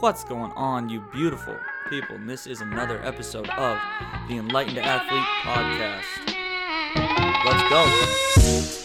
What's going on, you beautiful people? And this is another episode of the Enlightened Athlete Podcast. Let's go.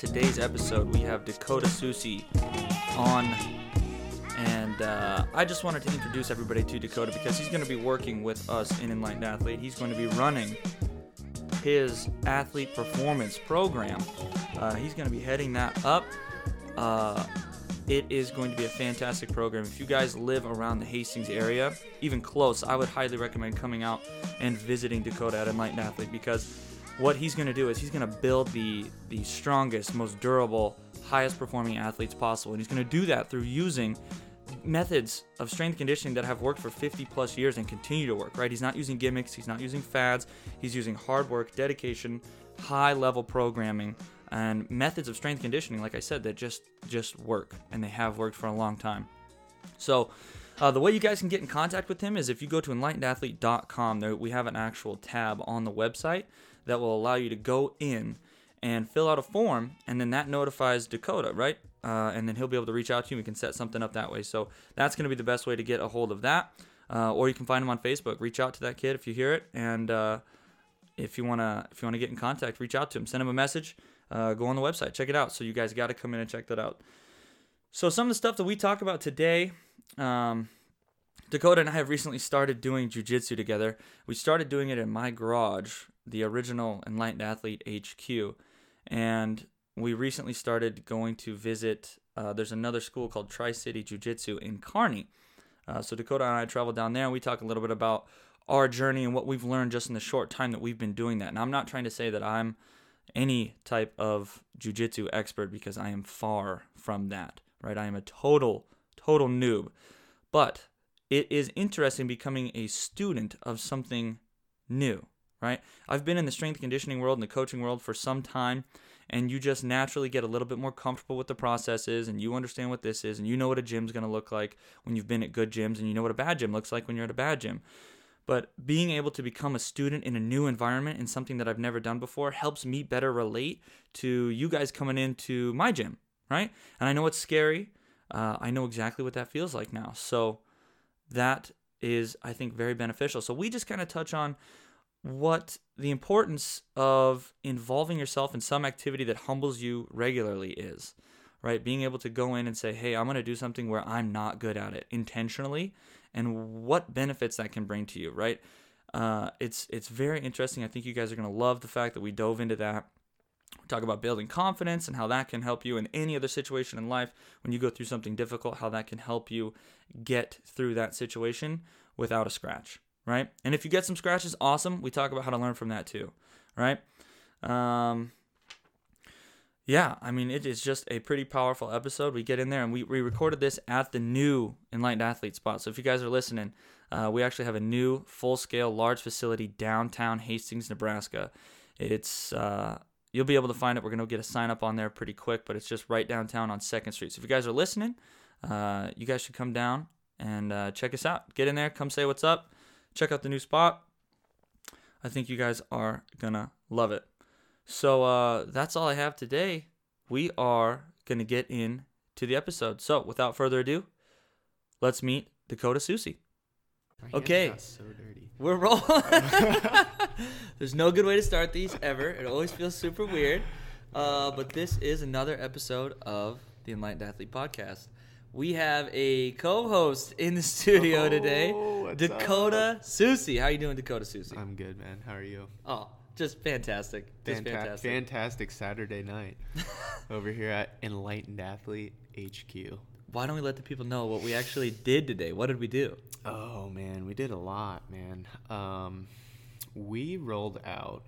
Today's episode, we have Dakota Soucie on, and uh, I just wanted to introduce everybody to Dakota because he's going to be working with us in Enlightened Athlete. He's going to be running his athlete performance program. Uh, he's going to be heading that up. Uh, it is going to be a fantastic program. If you guys live around the Hastings area, even close, I would highly recommend coming out and visiting Dakota at Enlightened Athlete because what he's going to do is he's going to build the the strongest, most durable, highest performing athletes possible, and he's going to do that through using methods of strength conditioning that have worked for 50 plus years and continue to work. Right? He's not using gimmicks. He's not using fads. He's using hard work, dedication, high level programming, and methods of strength conditioning. Like I said, that just just work, and they have worked for a long time. So. Uh, the way you guys can get in contact with him is if you go to enlightenedathlete.com. There, we have an actual tab on the website that will allow you to go in and fill out a form, and then that notifies Dakota, right? Uh, and then he'll be able to reach out to you. And we can set something up that way. So that's going to be the best way to get a hold of that. Uh, or you can find him on Facebook. Reach out to that kid if you hear it, and uh, if you wanna if you wanna get in contact, reach out to him. Send him a message. Uh, go on the website, check it out. So you guys got to come in and check that out. So some of the stuff that we talk about today. Um, Dakota and I have recently started doing jujitsu together. We started doing it in my garage, the original Enlightened Athlete HQ, and we recently started going to visit. Uh, there's another school called Tri City Jiu Jitsu in Kearney. Uh, so Dakota and I traveled down there, and we talk a little bit about our journey and what we've learned just in the short time that we've been doing that. And I'm not trying to say that I'm any type of jujitsu expert because I am far from that. Right? I am a total, total noob. But it is interesting becoming a student of something new, right? I've been in the strength conditioning world and the coaching world for some time, and you just naturally get a little bit more comfortable with the processes, and you understand what this is, and you know what a gym's gonna look like when you've been at good gyms, and you know what a bad gym looks like when you're at a bad gym. But being able to become a student in a new environment in something that I've never done before helps me better relate to you guys coming into my gym, right? And I know it's scary. Uh, I know exactly what that feels like now. So, that is i think very beneficial so we just kind of touch on what the importance of involving yourself in some activity that humbles you regularly is right? Being able to go in and say hey i'm going to do something where i'm not good at it intentionally and what benefits that can bring to you right? Uh, it's it's very interesting. I think you guys are going to love the fact that we dove into that. We talk about building confidence and how that can help you in any other situation in life. When you go through something difficult, how that can help you get through that situation without a scratch, right? And if you get some scratches, awesome. We talk about how to learn from that too, right? Um, yeah, I mean, it is just a pretty powerful episode. We get in there and we, we recorded this at the new Enlightened Athlete spot. So if you guys are listening, uh, we actually have a new full scale large facility downtown Hastings, Nebraska. It's, uh, you'll be able to find it. We're going to get a sign up on there pretty quick, but it's just right downtown on 2nd Street. So if you guys are listening, uh, you guys should come down and uh, check us out. Get in there, come say what's up, check out the new spot. I think you guys are going to love it. So uh, that's all I have today. We are going to get in to the episode. So without further ado, let's meet Dakota Soucie. Okay. so dirty. We're rolling. There's no good way to start these ever. It always feels super weird. Uh, but this is another episode of the Enlightened Athlete Podcast. We have a co-host in the studio today, Oh, what's Dakota Soucie. How you doing, Dakota Soucie? I'm good, man. How are you? oh, just fantastic. Just Fanta- fantastic. fantastic Saturday night over here at Enlightened Athlete HQ. Why don't we let the people know what we actually did today? What did we do? Oh man, we did a lot, man. Um, we rolled out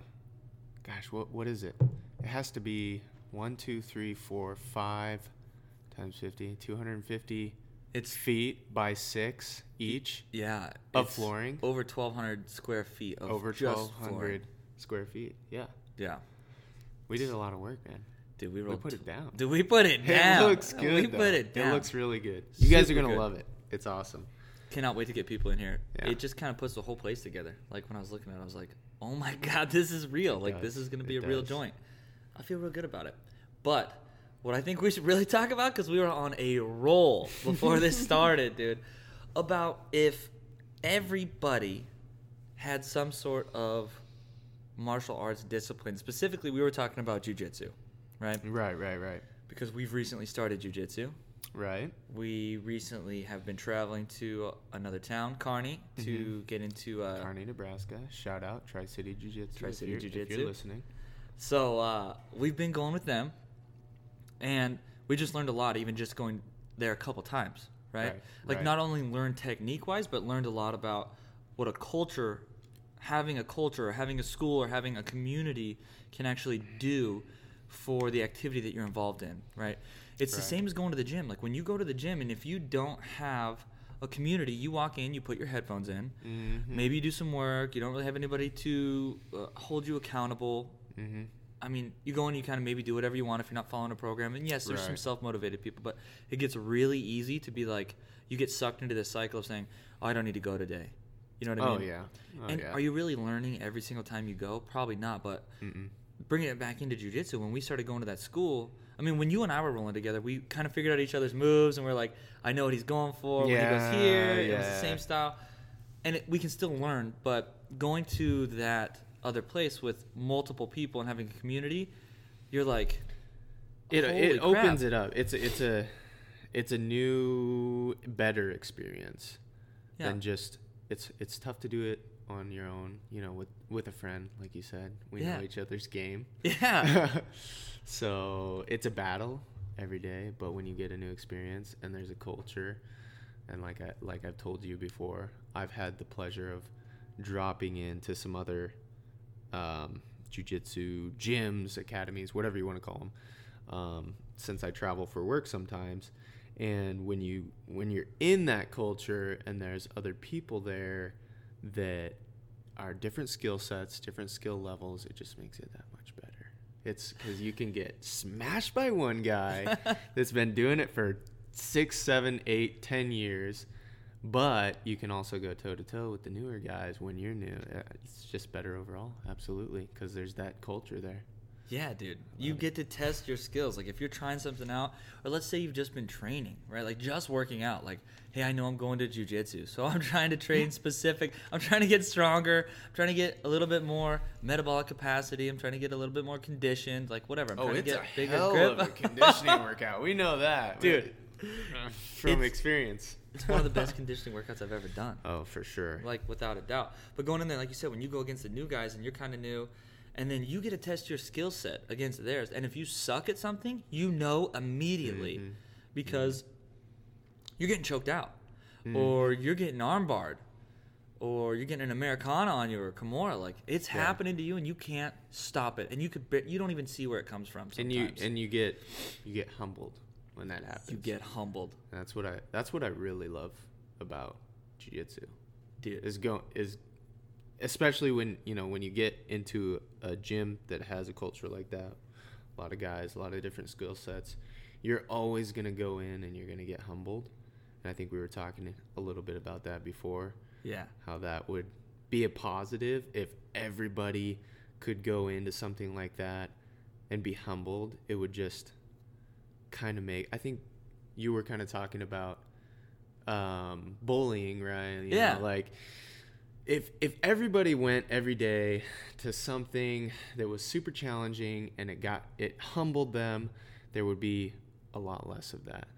gosh, what what is it? It has to be one, two, three, four, five times 50, 250 It's feet by six each yeah Of flooring? over 1,200 square feet of over 1,200 flooring. square feet. Yeah, Yeah, we did a lot of work, man. dude, we We put it down. Did we put it down. It looks good. We though. put it down. It looks really good. You guys are gonna good. love it. It's awesome. Cannot wait to get people in here. Yeah. It just kind of puts the whole place together. Like when I was looking at it, I was like, oh my God, this is real. It like this is going to be It a real joint. I feel real good about it. But what I think we should really talk about, because we were on a roll before this started, dude, about if everybody had some sort of martial arts discipline. Specifically, we were talking about jujitsu, right? Right, right, right, Because we've recently started jujitsu. right. We recently have been traveling to another town, Kearney, to get into. Uh, Mm-hmm. Kearney, Nebraska. Shout out Tri City Jiu Jitsu. Tri-City if you're, If Jiu-Jitsu. you're listening. So uh, we've been going with them, and we just learned a lot, even just going there a couple times, right? Right, like right. not only learned technique wise, but learned a lot about what a culture, having a culture, or having a school, or having a community can actually do for the activity that you're involved in, right? It's the same as going to the gym. Like when you go to the gym, and if you don't have a community, you walk in, you put your headphones in, Mhm. maybe you do some work. You don't really have anybody to uh, hold you accountable. Mhm. I mean, you go and you kind of maybe do whatever you want if you're not following a program. And yes, there's some self motivated people, but it gets really easy to be like, you get sucked into this cycle of saying, oh, I don't need to go today. You know what I mean? Oh mean? yeah. Oh, and yeah. are you really learning every single time you go? Probably not, but Mm-mm. bringing it back into jujitsu, when we started going to that school, I mean, when you and I were rolling together, we kind of figured out each other's moves, and we're like, I know what he's going for. when he goes here, it was the yeah. same style, and it, we can still learn. But going to that other place with multiple people and having a community, you're like, It it crap. opens it up. It's a, it's a it's a new better experience Yeah. than just it's it's tough to do it on your own, you know, with with a friend like you said. We Yeah. know each other's game. Yeah. so, it's a battle every day, but when you get a new experience and there's a culture and like I like I've told you before, I've had the pleasure of dropping into some other um, jujitsu gyms, academies, whatever you want to call them, um, since I travel for work sometimes. And when you when you're in that culture and there's other people there that are different skill sets, different skill levels, it just makes it that much better. It's because you can get smashed by one guy that's been doing it for six, seven, eight, ten years, but you can also go toe to toe with the newer guys when you're new. Uh, It's just better overall, absolutely, because there's that culture there. Yeah, dude. You get to test your skills. Like if you're trying something out, or let's say you've just been training, right? Like just working out. Like, hey, I know I'm going to jujitsu, so I'm trying to train specific. I'm trying to get stronger. I'm trying to get a little bit more metabolic capacity. I'm trying to get a little bit more conditioned. Like whatever. I'm Oh, trying it's to a get bigger hell grip. of a conditioning workout. We know that, Dude, from it's- experience. it's one of the best conditioning workouts I've ever done. Oh, for sure. like without a doubt. But going in there, like you said, when you go against the new guys and you're kind of new, and then you get to test your skill set against theirs, and if you suck at something, you know immediately Mhm. because you're getting choked out, Mhm. or you're getting armbarred, or you're getting an Americana on you or a Kimura. Like it's Yeah. happening to you, and you can't stop it, and you could you don't even see where it comes from. Sometimes. and you and you get you get humbled when that happens. you get humbled, And that's what I that's what I really love about jiu-jitsu. dude. Is go is especially when, you know, when you get into a gym that has a culture like that. A lot of guys, a lot of different skill sets. You're always going to go in and you're going to get humbled. And I think we were talking a little bit about that before, Yeah, how that would be a positive if everybody could go into something like that and be humbled. It would just kind of make I think you were kind of talking about um, bullying, right? You Yeah. Know, like if if everybody went every day to something that was super challenging and it got it humbled them, there would be a lot less of that,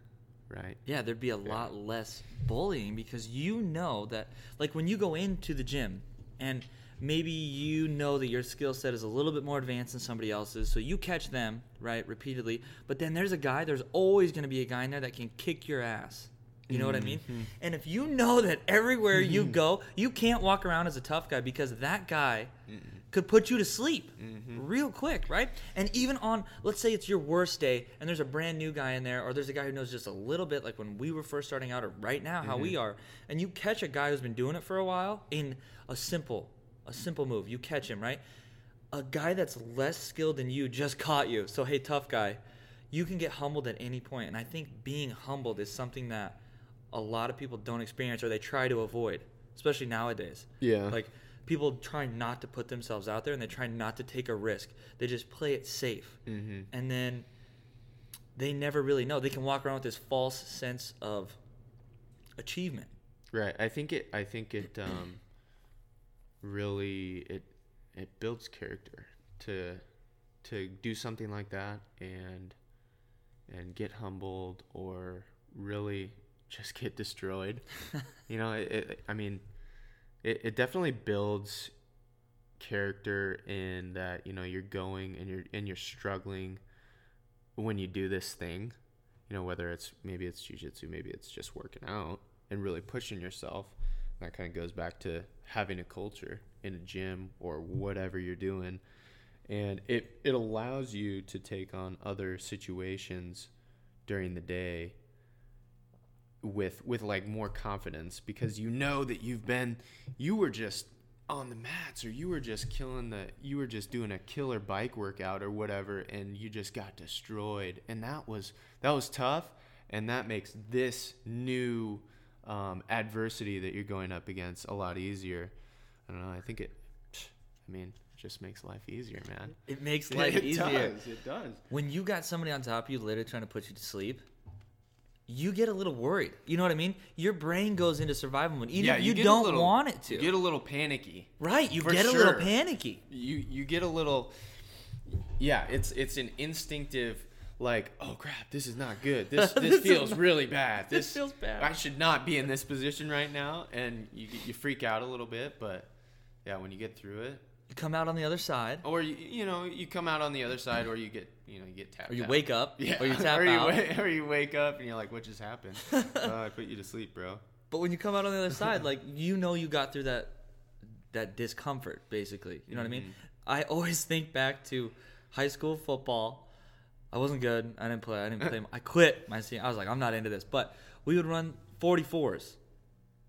right? Yeah, there'd be a lot less bullying because you know that, like, when you go into the gym and maybe you know that your skill set is a little bit more advanced than somebody else's, so you catch them, right, repeatedly. But then there's a guy, there's always going to be a guy in there that can kick your ass You know what I mean? Mm-hmm. And if you know that everywhere you go, you can't walk around as a tough guy because that guy could put you to sleep Mm-hmm. real quick, right? And even on, let's say it's your worst day and there's a brand new guy in there, or there's a guy who knows just a little bit, like when we were first starting out, or right now, how Mm-hmm. we are, and you catch a guy who's been doing it for a while in a simple, a simple move. You catch him, right? A guy that's less skilled than you just caught you. So, hey, tough guy, you can get humbled at any point. And I think being humbled is something that a lot of people don't experience or they try to avoid, especially nowadays. Yeah. Like people try not to put themselves out there and they try not to take a risk. They just play it safe. Mm-hmm. And then they never really know. They can walk around with this false sense of achievement. Right. I think it. I think it. Um, really, it it builds character to to do something like that and and get humbled or really just get destroyed. you know, it, it, I mean, it, it definitely builds character in that you know you're going and you're and you're struggling when you do this thing you know whether it's maybe it's jiu-jitsu maybe it's just working out and really pushing yourself. That kind of goes back to having a culture in a gym or whatever you're doing. And it it allows you to take on other situations during the day with with like more confidence because you know that you've been you were just on the mats or you were just killing the you were just doing a killer bike workout or whatever and you just got destroyed. And that was that was tough and that makes this new um, adversity that you're going up against a lot easier. I don't know i think it i mean it just makes life easier man. It makes life it easier. does it does. When you got somebody on top of you literally trying to put you to sleep, you get a little worried. You know what I mean? Your brain goes into survival mode. Even if you, a don't little- want it to. you get a little panicky right, you get a little panicky. you you get a little yeah it's it's an instinctive like oh crap this is not good this This this feels not- really bad this feels bad. i should not be in this position right now and you you freak out a little bit but yeah when you get through it You come out on the other side, or you you know you come out on the other side or you get you know you get tapped or you out. wake up, yeah or you tap or you, out. or you wake up and you're like what just happened oh, i put you to sleep bro But when you come out on the other side, like you know you got through that that discomfort, basically. You know what I mean? Mm-hmm. I always think back to high school football. I wasn't good. I didn't play. I didn't play. I quit my senior. I was like, I'm not into this. But we would run 44s,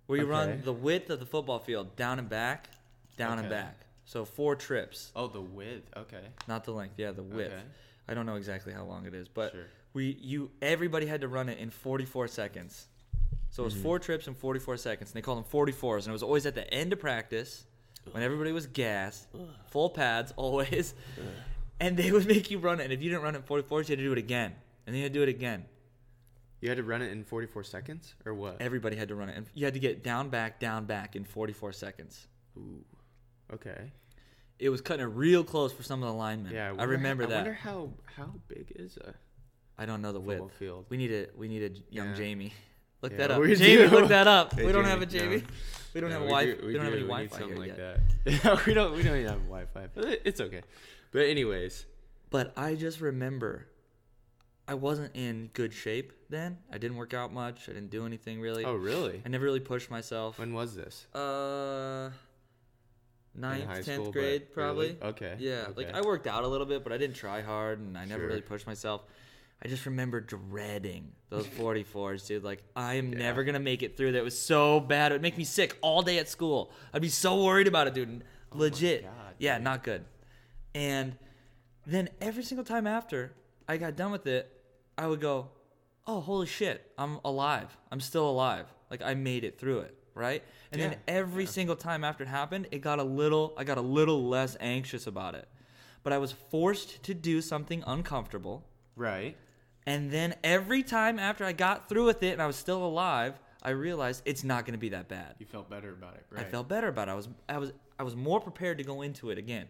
where you Okay. run the width of the football field, down and back, down and back. So four trips, oh the width okay not the length. Yeah, the width. Okay. I don't know exactly how long it is, but Sure. we you everybody had to run it in 44 seconds. So it was mm-hmm. four trips in 44 seconds, and they called them 44s, and it was always at the end of practice when everybody was gassed, full pads always, and they would make you run it. And if you didn't run it in 44s, you had to do it again, and then you had to do it again. you had to run it in 44 seconds or what Everybody had to run it, and you had to get down, back, down, back in 44 seconds. Ooh. okay It was cutting it real close for some of the linemen. Yeah, I wonder remember how, that. I wonder how how big is a I don't know the width. field? We needed we needed young Yeah. Jamie. Look Yeah, that up. Jamie, do. look that up. Hey, we don't Jamie, have a Jamie. no. We don't Yeah, have a we Wi. do- We, don't have any. We Wi-Fi something here like yet. that. we don't. We don't even have Wi-Fi. It's okay. But anyways, But I just remember, I wasn't in good shape then. I didn't work out much. I didn't do anything really. oh really? I never really pushed myself. When was this? Uh, ninth, tenth but grade, probably. really? Okay. Yeah, like. I worked out a little bit, but I didn't try hard, and I never Sure. really pushed myself. I just remember dreading those 44s, dude. Like I am Yeah. never gonna make it through. That was so bad. It would make me sick all day at school. I'd be so worried about it, dude. Oh legit. Oh God, yeah, dude. not good. And then every single time after I got done with it, I would go, "Oh, holy shit! I'm alive. I'm still alive. Like I made it through it." Right? And then every yeah. single time after it happened, it got a little I got a little less anxious about it. But I was forced to do something uncomfortable. Right. And then every time after I got through with it and I was still alive, I realized it's not going to be that bad. You felt better about it, right? I felt better about it. I was I was I was more prepared to go into it again.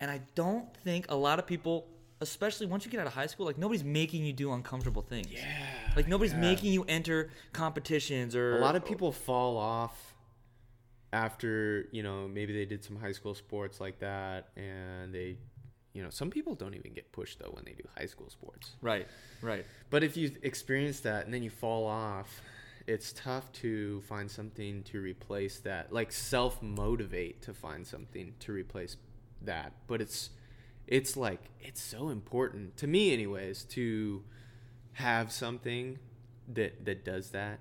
And I don't think a lot of people, especially once you get out of high school, like nobody's making you do uncomfortable things. Yeah. Like nobody's yeah. making you enter competitions or A lot of people fall off after you know maybe they did some high school sports like that, and they, you know, some people don't even get pushed though when they do high school sports. Right. Right. But if you experience that and then you fall off, it's tough to find something to replace that like self motivate to find something to replace that but it's it's like it's so important to me anyways to have something that that does that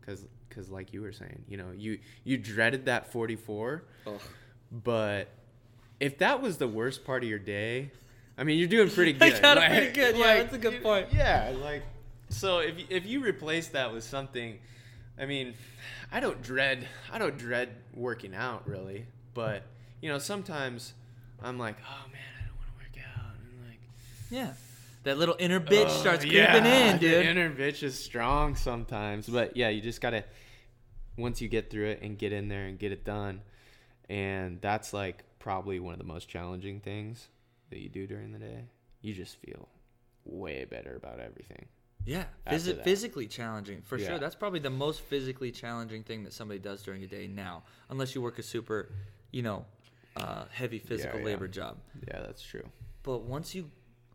because because like you were saying you know you you dreaded that 44 but if that was the worst part of your day i mean you're doing pretty good pretty good, yeah, that's a good you- point. yeah like so if you- if you replace that with something i mean i don't dread i don't dread working out really but you know sometimes i'm like oh man i don't want to work out and like Yeah. That little inner bitch Oh, starts creeping yeah, in, The dude. inner bitch is strong sometimes, but yeah, you just gotta once you get through it and get in there and get it done, and that's like probably one of the most challenging things that you do during the day. You just feel way better about everything. Yeah, phys- physically challenging for Yeah. sure. That's probably the most physically challenging thing that somebody does during a day now, unless you work a super, you know, uh, heavy physical yeah. labor job. Yeah, that's true. But once you,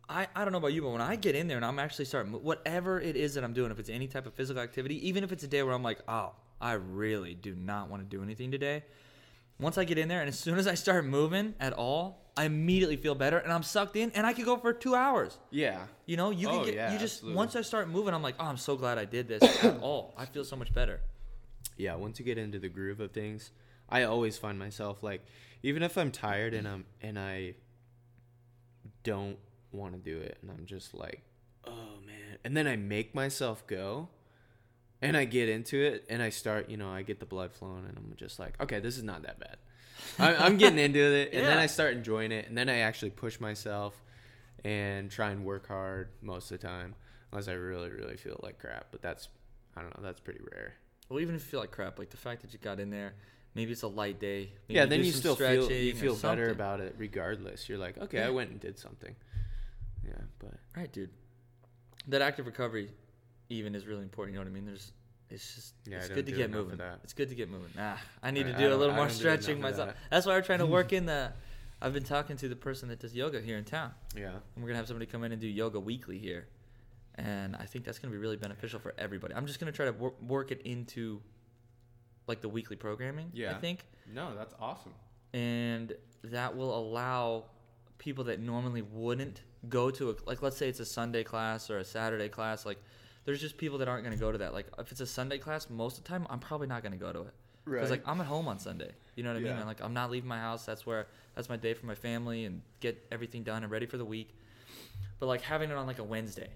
I, I don't know about you, but when I get in there and I'm actually starting whatever it is that I'm doing, if it's any type of physical activity, even if it's a day where I'm like, oh, I really do not want to do anything today. Once I get in there and as soon as I start moving at all, I immediately feel better and I'm sucked in and I could go for two hours. Yeah. You know, you can Oh, get yeah, you just absolutely. once I start moving, I'm like, oh, I'm so glad I did this at all. I feel so much better. yeah once you get into the groove of things i always find myself like even if i'm tired and i'm and i don't want to do it and i'm just like oh man and then i make myself go and i get into it and i start you know i get the blood flowing and i'm just like okay this is not that bad I, i'm getting into it and then i start enjoying it and then i actually push myself and try and work hard most of the time unless i really really feel like crap but that's i don't know that's pretty rare Well, even if you feel like crap, like the fact that you got in there, maybe it's a light day. Maybe yeah, then you still feel you feel better about it regardless. You're like, okay, I went and did something. Yeah, but Right, dude. That active recovery, even, is really important. You know what I mean? There's, it's just, Yeah, it's good to get moving. It's good to get moving. Ah, I need I- to do a little more stretching myself. that. That's why we're trying to work in the. I've been talking to the person that does yoga here in town. yeah, And we're gonna have somebody come in and do yoga weekly here, and I think that's gonna be really beneficial for everybody. I'm just gonna try to wor- work it into, like the weekly programming. Yeah. I think, no, that's awesome. and that will allow people that normally wouldn't go to a like let's say it's a Sunday class or a Saturday class. Like, there's just people that aren't gonna go to that. Like, if it's a Sunday class, most of the time I'm probably not gonna go to it. Because like I'm at home on Sunday, you know what I mean. And like I'm not leaving my house. That's where that's my day for my family and get everything done and ready for the week. But like having it on like a Wednesday,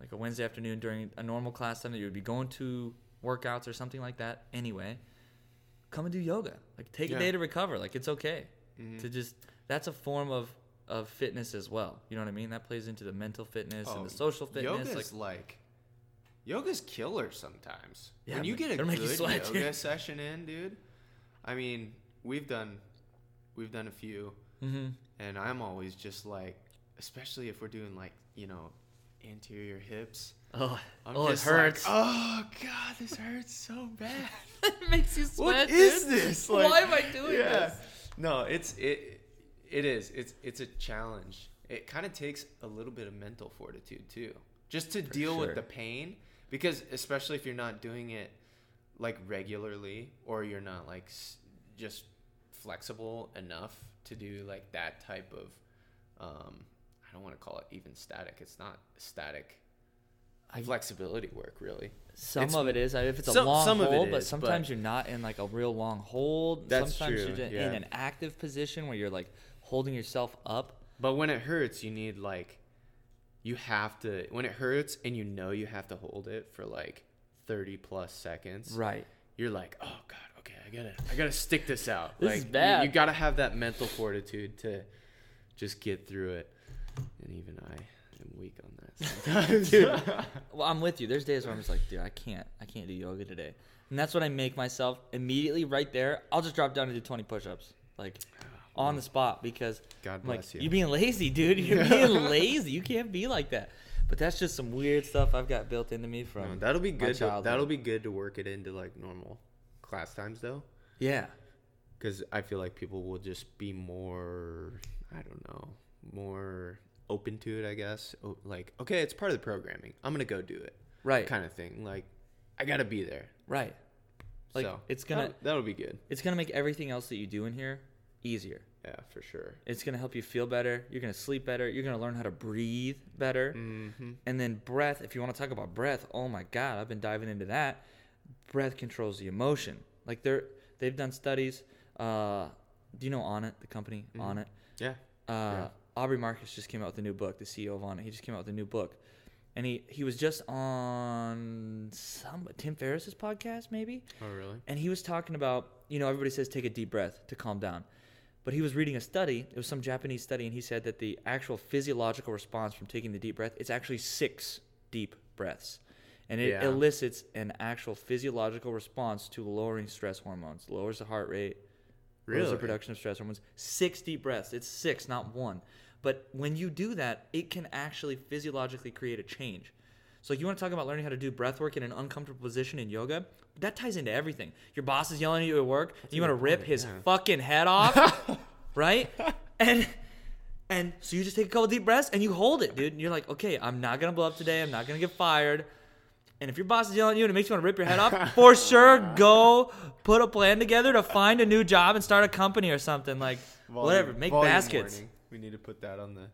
like a Wednesday afternoon during a normal class time that you would be going to workouts or something like that anyway, come and do yoga. Like take a day to recover. Like it's okay Mhm. to just that's a form of of fitness as well. You know what I mean? That plays into the mental fitness and Oh, the social fitness. Yoga's Like like, yoga's killer sometimes. Yeah, when you get a make you good sweat, yoga dude. session in, dude. I mean, we've done, we've done a few, hmm and I'm always just like, especially if we're doing like, you know, anterior hips. oh, I'm oh, it just like, hurts. oh god, this hurts so bad. it makes you sweat. what is dude. this? Why am I doing yeah. this? No, it's it. It is. It's it's a challenge. It kind of takes a little bit of mental fortitude too, just to For deal sure. with the pain. Because especially if you're not doing it like regularly, or you're not like s- just flexible enough to do like that type of. Um, I don't want to call it even static. It's not static. Flexibility work really. Some It's- of it is. If it's a some- long some hold, but sometimes but- you're not in like a real long hold. That's sometimes true, you're yeah. in an active position where you're like holding yourself up. But when it hurts, you need like you have to when it hurts and you know you have to hold it for like 30 plus seconds. Right. You're like, "Oh god, okay, I got to I got to stick this out." This like is you- bad. You, got to have that mental fortitude to just get through it. And even I am weak on that sometimes. Well, I'm with you. There's days where I'm just like, dude, I can't, I can't do yoga today, and that's what I make myself immediately right there. I'll just drop down and do 20 push-ups, like on the spot, because God I'm like, bless you. you're being lazy, dude. You're being lazy. You can't be like that. But that's just some weird stuff I've got built into me from. No, that'll be good. To, that'll be good to work it into like normal class times though. yeah. because I feel like people will just be more, I don't know, more open to it. I guess like, okay, it's part of the programming. I'm gonna go do it, Right. kind of thing. Like, I gotta be there. Right. Like so it's gonna that, that'll be good. it's gonna make everything else that you do in here easier. Yeah, for sure. It's gonna help you feel better. You're gonna sleep better. You're gonna learn how to breathe better. Mm-hmm. And then breath. If you want to talk about breath, oh my god, I've been diving into that. Breath controls the emotion. Like they're they've done studies. Uh, do you know Onnit, the company Mhm. Onnit? Yeah. Uh, Yeah. Aubrey Marcus just came out with a new book. The CEO of Onnit. He just came out with a new book, and he he was just on some Tim Ferriss's podcast, maybe Oh, really? and he was talking about you know everybody says take a deep breath to calm down but he was reading a study it was some japanese study and he said that the actual physiological response from taking the deep breath it's actually six deep breaths. And it Yeah. elicits an actual physiological response to lowering stress hormones lowers the heart rate lowers the production of stress hormones. Six deep breaths it's six not one. But when you do that it can actually physiologically create a change so you want to talk about learning how to do breath work in an uncomfortable position in yoga? That ties into everything. Your boss is yelling at you at work, and you want to rip point, his yeah. fucking head off, right? And and so you just take a couple deep breaths and you hold it, dude. And you're like, okay, I'm not gonna blow up today. I'm not gonna get fired. And if your boss is yelling at you and it makes you want to rip your head off, for sure, go put a plan together to find a new job and start a company or something like whatever. Make Volume baskets. warning. We need to put that on the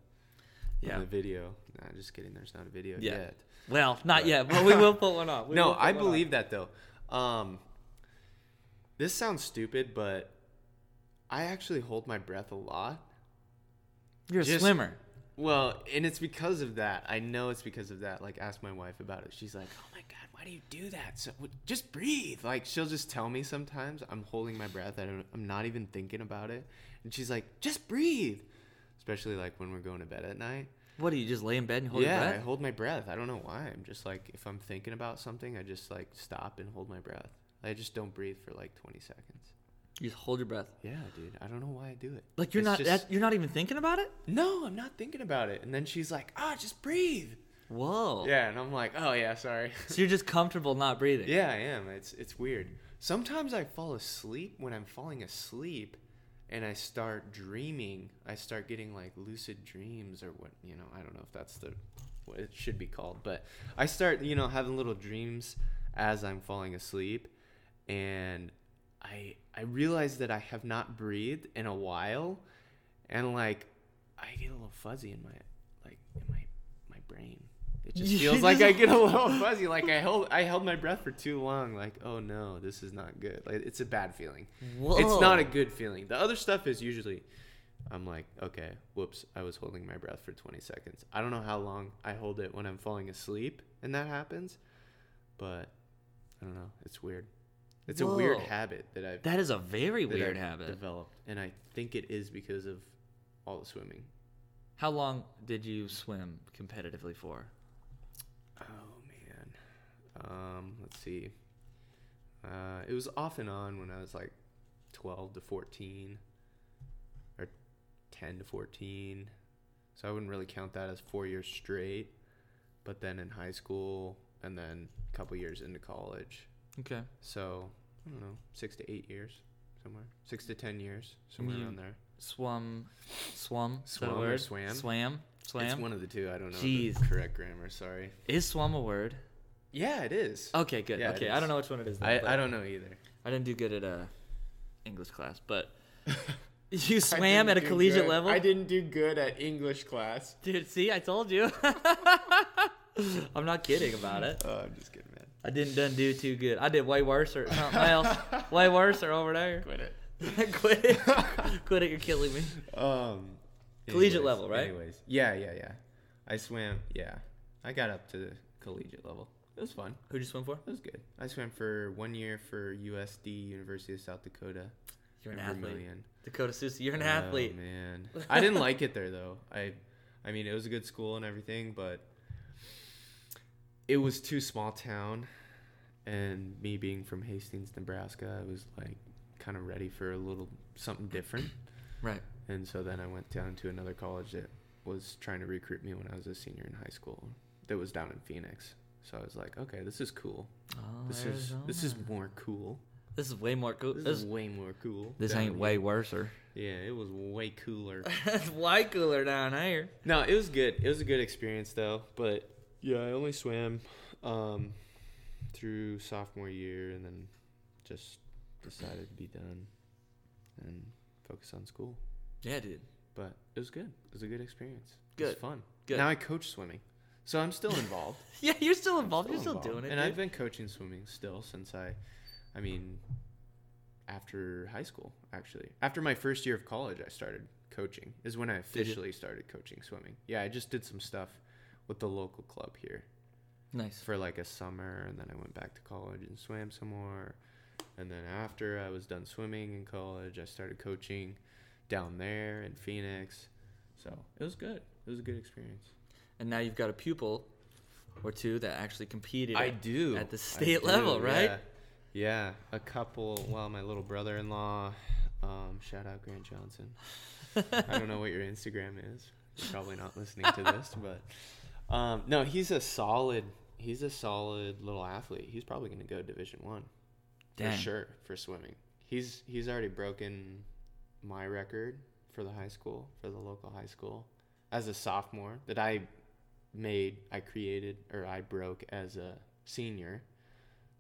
Yeah. on the video. Nah, just kidding. There's not a video Yeah. yet. Well, not yet, but we will put one on. We no, I believe that though. Um, this sounds stupid, but I actually hold my breath a lot. You're a just- swimmer. Well, and it's because of that. I know it's because of that. Like, ask my wife about it. She's like, "Oh my god, why do you do that? So just breathe." Like, she'll just tell me sometimes I'm holding my breath. I don't, I'm not even thinking about it, and she's like, "Just breathe." Especially like when we're going to bed at night. What do you just lay in bed and hold yeah, your I hold my breath. I don't know why. I'm just like, if I'm thinking about something, I just like stop and hold my breath. I just don't breathe for like 20 seconds. You just hold your breath. Yeah, dude. I don't know why I do it. Like you're It's not just- that, you're not even thinking about it. No, I'm not thinking about it. And then she's like, "Ah, just breathe." Whoa. Yeah, and I'm like, "Oh yeah, sorry." So you're just comfortable not breathing. yeah, I am. It's it's weird. Sometimes I fall asleep when I'm falling asleep, and I start dreaming. I start getting like lucid dreams or what you know. I don't know if that's the what it should be called, but I start you know having little dreams as I'm falling asleep, and I I realize that I have not breathed in a while, and like I get a little fuzzy in my like in my my brain. It just feels like I get a little fuzzy. Like I held I held my breath for too long. Like oh no, this is not good. Like it's a bad feeling. Whoa. It's not a good feeling. The other stuff is usually, I'm like, okay, whoops, I was holding my breath for 20 seconds. I don't know how long I hold it when I'm falling asleep and that happens, but I don't know. It's weird. It's a weird habit that I've That is a very weird I've habit. developed, and I think it is because of all the swimming. How long did you swim competitively for? Um, let's see. Uh, it was off and on when I was like 12 to 14, or 10 to 14. So I wouldn't really count that as four years straight. But then in high school, and then a couple years into college. Okay. So I don't know, six to eight years, somewhere. Six to ten years, somewhere you- around there. Swum, swum. Is that a Swum or swam? Swam. Swam. It's one of the two. I don't know Jeez. the correct grammar. Sorry. Is swum a word? Yeah, it is. Okay, good. Yeah, okay, I don't know which one it is. then, I, I don't know either. I didn't do good at uh, English class, but you swam at a collegiate good- level. I didn't do good at English class. Dude, see, I told you. I'm not kidding about it. Oh, I'm just kidding, man. I didn't done do too good. I did way worse or something else. way worse or over there. Quit it. Quit it. Quit it. You're killing me. Um, Collegiate level, right? Anyways, yeah, yeah, yeah. I swam. Yeah, I got up to the collegiate level. It was fun. Who'd you swim for? It was good. I swam for one year for USD, University of South Dakota. You're an athlete. Vermillion. Dakota Soucie, you're an Oh, athlete. man, I didn't like it there though. I, I mean, it was a good school and everything, but it was too small town, and me being from Hastings, Nebraska, I was like kind of ready for a little something different. Right. And so then I went down to another college that was trying to recruit me when I was a senior in high school. That was down in Phoenix. So I was like, okay, this is cool. Oh, This is this is more cool. This is way more cool. This, This, is way more cool. this ain't way worser. Yeah, it was way cooler. It's way cooler down here. no, it was good. It was a good experience though. But yeah, I only swam um, through sophomore year, and then just decided to be done and focus on school. Yeah, dude. But it was good. It was a good experience. It Good. was fun. Good. Now I coach swimming, so I'm still involved. Yeah, you're still involved. You're still involved. doing it. And dude. I've been coaching swimming still since I, I mean, after high school actually. After my first year of college, I started coaching. Is when I officially started coaching swimming. Yeah, I just did some stuff with the local club here nice. for like a summer, and then I went back to college and swam some more. And then after I was done swimming in college, I started coaching down there in Phoenix. So it was good. It was a good experience. And now you've got a pupil or two that actually competed. I at- do at the state do, level, right? Yeah. Yeah, a couple. Well, my little brother-in-law. Um, shout out Grant Johnson. I don't know what your Instagram is. You're probably not listening to this, but um, no, he's a solid. He's a solid little athlete. He's probably going to go Division One for sure for swimming. He's he's already broken my record for the high school for the local high school as a sophomore that I made, I created, or I broke as a senior.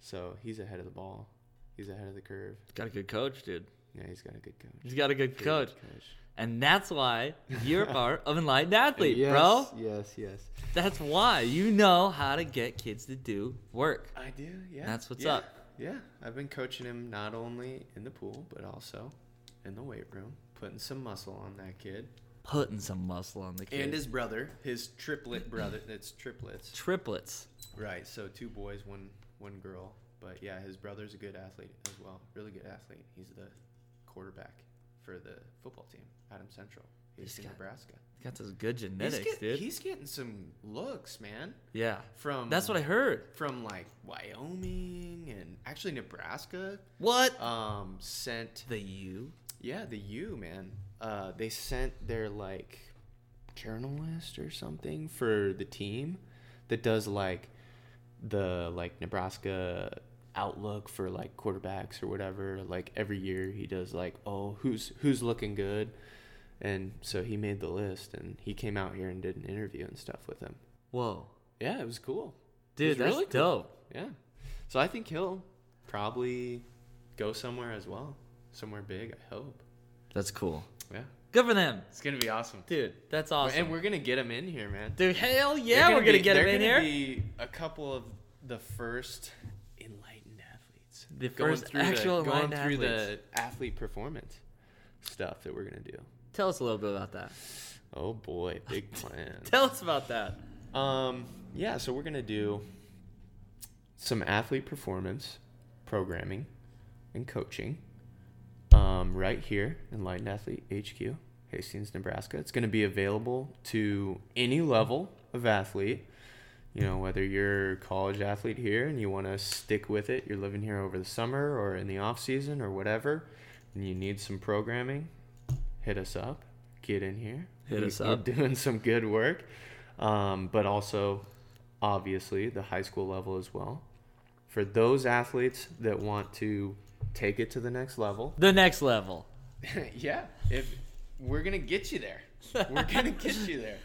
So he's ahead of the ball. He's ahead of the curve. Got a good coach, dude. Yeah, he's got a good coach. He's got a good coach. good And that's why you're part of Enlightened Athlete, yes, bro. Yes, yes. That's why you know how to get kids to do work. I do. Yeah. That's what's Yeah. up. Yeah, I've been coaching him not only in the pool but also in the weight room, putting some muscle on that kid. Putting some muscle on the kid. And his brother, his triplet brother. It's triplets. triplets. Right. So two boys, one one girl. But yeah, his brother's a good athlete as well. Really good athlete. He's the quarterback for the football team, Adams Central. He's, He's in got Nebraska. Got those good He's, genetics, get- dude. he's getting some looks, man. yeah. From That's what I heard. from like Wyoming and actually Nebraska. What? Um, sent the U? yeah the U man. Uh, they sent their like journalist or something for the team that does like the like Nebraska outlook for like quarterbacks or whatever. Like every year he does like oh who's who's looking good, and so he made the list and he came out here and did an interview and stuff with him. Whoa. Yeah, it was cool. Dude, was that's really cool. dope. Yeah. So I think he'll probably go somewhere as well. Somewhere big, I hope. That's cool. Yeah. Good for them. It's going to be awesome. Dude, that's awesome. And we're going to get them in here, man. Dude, hell yeah, we're going to be- get them in here. they're gonna here. be a couple of the first enlightened athletes. The Going first through actual the, going through athletes. the athlete performance stuff that we're going to do. Tell us a little bit about that. Oh boy, big plan. Tell us about that. Um, yeah, so we're gonna do some athlete performance programming and coaching. Um, right here in Light Athlete HQ, Hastings, Nebraska. It's gonna be available to any level of athlete. You know, whether you're a college athlete here and you want to stick with it, you're living here over the summer or in the off season or whatever, and you need some programming, hit us up. Get in here. Hit We- us we're up. doing some good work, um, but also obviously the high school level as well. For those athletes that want to take it to the next level, The next level. yeah, if we're gonna get you there, we're gonna get you there.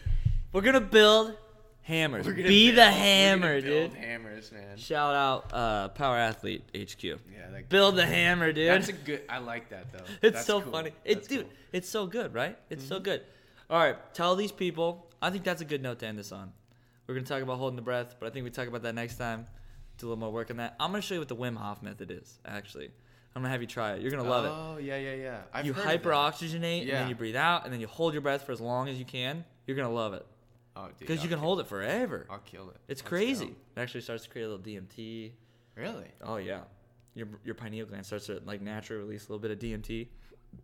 We're going to build hammers. We're gonna Be build- the we're gonna hammer, build dude. Hammers, man. Shout out uh, Power Athlete HQ. Yeah, that, Build the hammer, dude. that's a good. I like that though. It's That's so cool. funny. It's dude, cool. Mm-hmm. it's so good, right? It's so good. All right, tell these people. I think that's a good note to end this on. We're gonna talk about holding the breath, but I think we talk about that next time. Do a little more work on that. I'm gonna show you what the Wim Hof method is. Actually, I'm gonna have you try it. You're gonna love it. Oh yeah, yeah, yeah. I've you heard of that. hyperoxygenate and then you breathe out and then you hold your breath for as long as you can. You're gonna love it Oh, dude. because you can hold it forever. I'll kill it. It's Let's crazy. go. It actually starts to create a little DMT. Really? Oh yeah, your your pineal gland starts to like naturally release a little bit of DMT.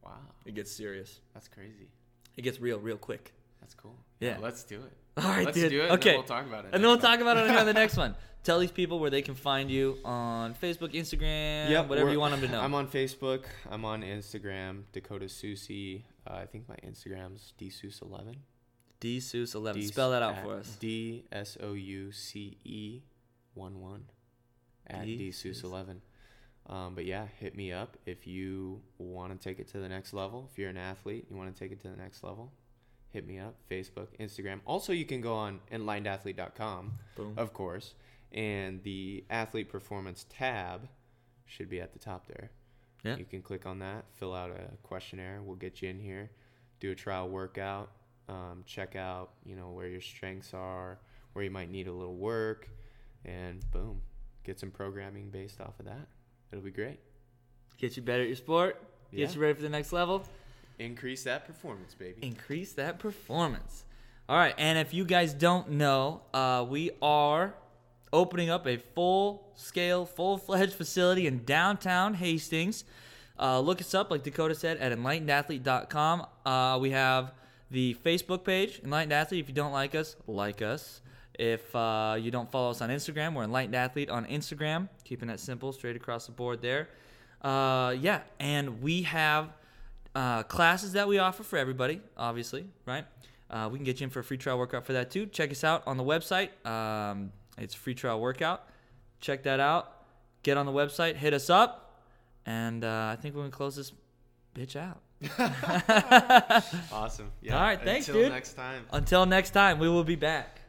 Wow, It gets serious. that's crazy. It gets real, real quick. That's cool. Yeah. let's do it. All right, let's dude. do it. okay. And then we'll talk about it. And then we'll time. talk about it on the next one. Tell these people where they can find you on Facebook, Instagram, Yep, whatever we're- you want them to know. I'm on Facebook. I'm on Instagram. Dakota Soucie. Uh, I think my Instagram's dsus11. D Seuss eleven. D- Spell that out for us. D S O U C E one one at D- D Seuss11. Um, but yeah, hit me up if you want to take it to the next level. If you're an athlete, you want to take it to the next level. Hit me up. Facebook, Instagram. Also, you can go on enlightenedathlete.com, Boom. of course, and the athlete performance tab should be at the top there. Yeah. You can click on that, fill out a questionnaire. We'll get you in here, do a trial workout, um, check out, you know, where your strengths are, where you might need a little work, and boom, get some programming based off of that. It'll be great. Get you better at your sport. Get you ready for the next level. Increase that performance, baby. increase that performance. All right, and if you guys don't know, uh, we are opening up a full-scale, full-fledged facility in downtown Hastings. Uh, look us up, like Dakota said, at enlightenedathlete.com. Uh, we have the Facebook page, Enlightened Athlete. If you don't like us, like us. If uh, you don't follow us on Instagram, we're Enlightened Athlete on Instagram. Keeping that simple, straight across the board there. Uh, yeah, and we have uh, classes that we offer for everybody, obviously, right? Uh, we can get you in for a free trial workout for that too. Check us out on the website. Um, it's free trial workout. Check that out. Get on the website, hit us up, and uh, I think we're gonna close this bitch out. Awesome. Yeah. All right, thanks, Until dude. next time. Until next time, we will be back.